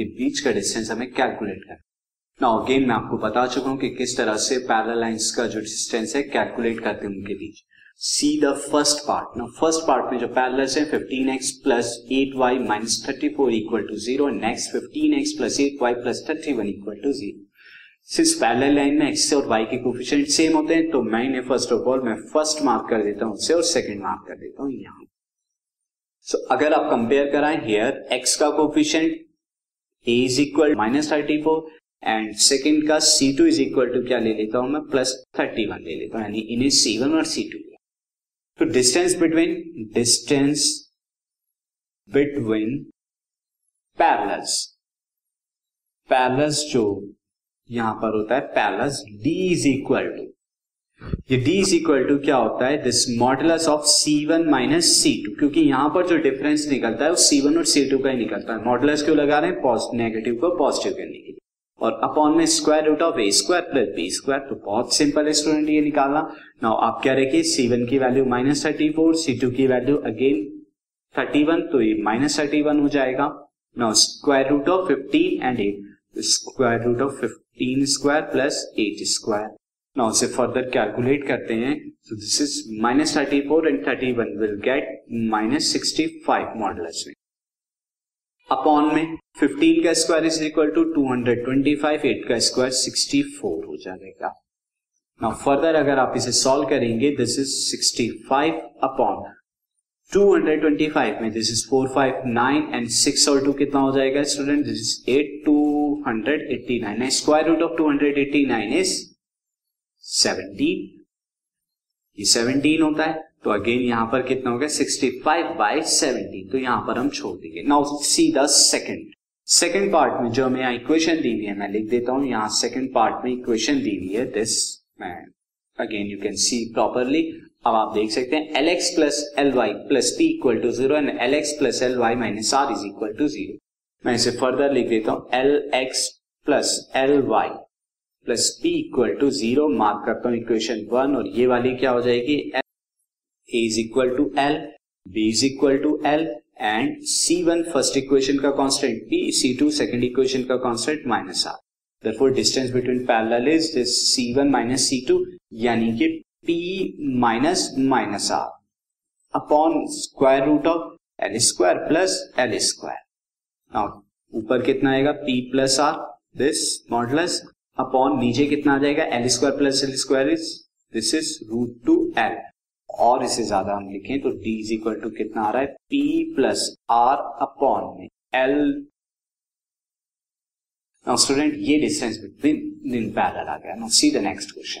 के बीच का डिस्टेंस हमें कैलकुलेट करना ना अगेन मैं आपको बता चुका हूँ कि किस तरह से पैरल लाइंस का जो डिस्टेंस है कैलकुलेट करते हैं उनके बीच। सी द फ़र्स्ट पार्ट ना फ़र्स्ट पार्ट में जो पैरलस है 15x plus eight Y minus thirty four equal to zero next 15x plus eight Y plus thirty one equal to zero since parallel line में x और y के coefficient same होते हैं तो मैं इन्हें फ़र्स्ट ऑफ़ ऑल मैं first mark कर देता हूँ उससे और सेकंड मार्क कर देता हूँ यहाँ। सो so, अगर आप कंपेयर कराएँ हियर x का coefficient a is equal minus thirty four and second का C two is equal to क्या ले लेता हूँ मैं? प्लस थर्टी वन ले लेता हूँ, यानी इन्हें C1 और C2 तो distance between distance between parallels parallels जो यहाँ पर होता है parallels D is equal to ये डी इज़ इक्वल टू क्या होता है? This modulus of C one minus C क्योंकि यहाँ पर जो डिफरेंस निकलता है, वो सी वन और सी टू का ही निकलता है। मॉडुलस क्यों लगा रहे हैं? नेगेटिव को पॉजिटिव करने के लिए। और अपॉन में square root of A square plus B square तो बहुत सिंपल है स्टूडेंट ये निकालना। नाउ आप क्या रखिए सी वन की value minus thirty four C two की वैल्यू अगेन थर्टी वन तो ये माइनस थर्टी वन हो जाएगा। Now square root of fifteen and eight square root of fifteen square plus eight square now उसे फर्दर कैलकुलेट करते हैं so this is minus thirty four and thirty one will get minus sixty five modulus में upon में 15 का square is equal to 225 8 का square 64 हो जाएगा। Now further अगर आप इसे सॉल्व करेंगे दिस इज़ 65 अपॉन 225 में दिस इज़ 459 एंड 6 और 2 कितना हो जाएगा student this is 8 289 square root of 289 is 17 ये 17 होता है तो अगेन यहाँ पर कितना हो गया? 65 फाइव बाई सेवनटीन तो यहाँ पर हम छोड़ देंगे। Now see the second second part में जो हमें यहाँ इक्वेशन दी हुई है, मैं लिख देता हूँ। यहाँ सेकेंड पार्ट में इक्वेशन दी हुई है this man again you can see properly अब आप देख सकते हैं L X plus L Y plus P equal to zero and L X plus L Y minus R is equal to zero मैं इसे फर्दर लिख देता हूँ। L X plus L Y plus P equal to zero mark करता हूँ equation one, और ये वाली क्या हो जाएगी? A is equal to L B is equal to L and C one first equation का constant P C two second equation का constant minus R therefore distance between parallel is C one minus C two यानी कि P minus minus R upon square root of L square plus L square ऊपर कितना आएगा? P plus R this modulus upon नीचे कितना आ जाएगा? L square plus L square is this is root two L और इसे ज़्यादा हम लिखें तो डी इज़ इक्वल टू कितना आ रहा है? पी प्लस आर अपॉन में एल स्टूडेंट ये डिस्टेंस बिटवीन इन पैरल आ गया। Now see the next question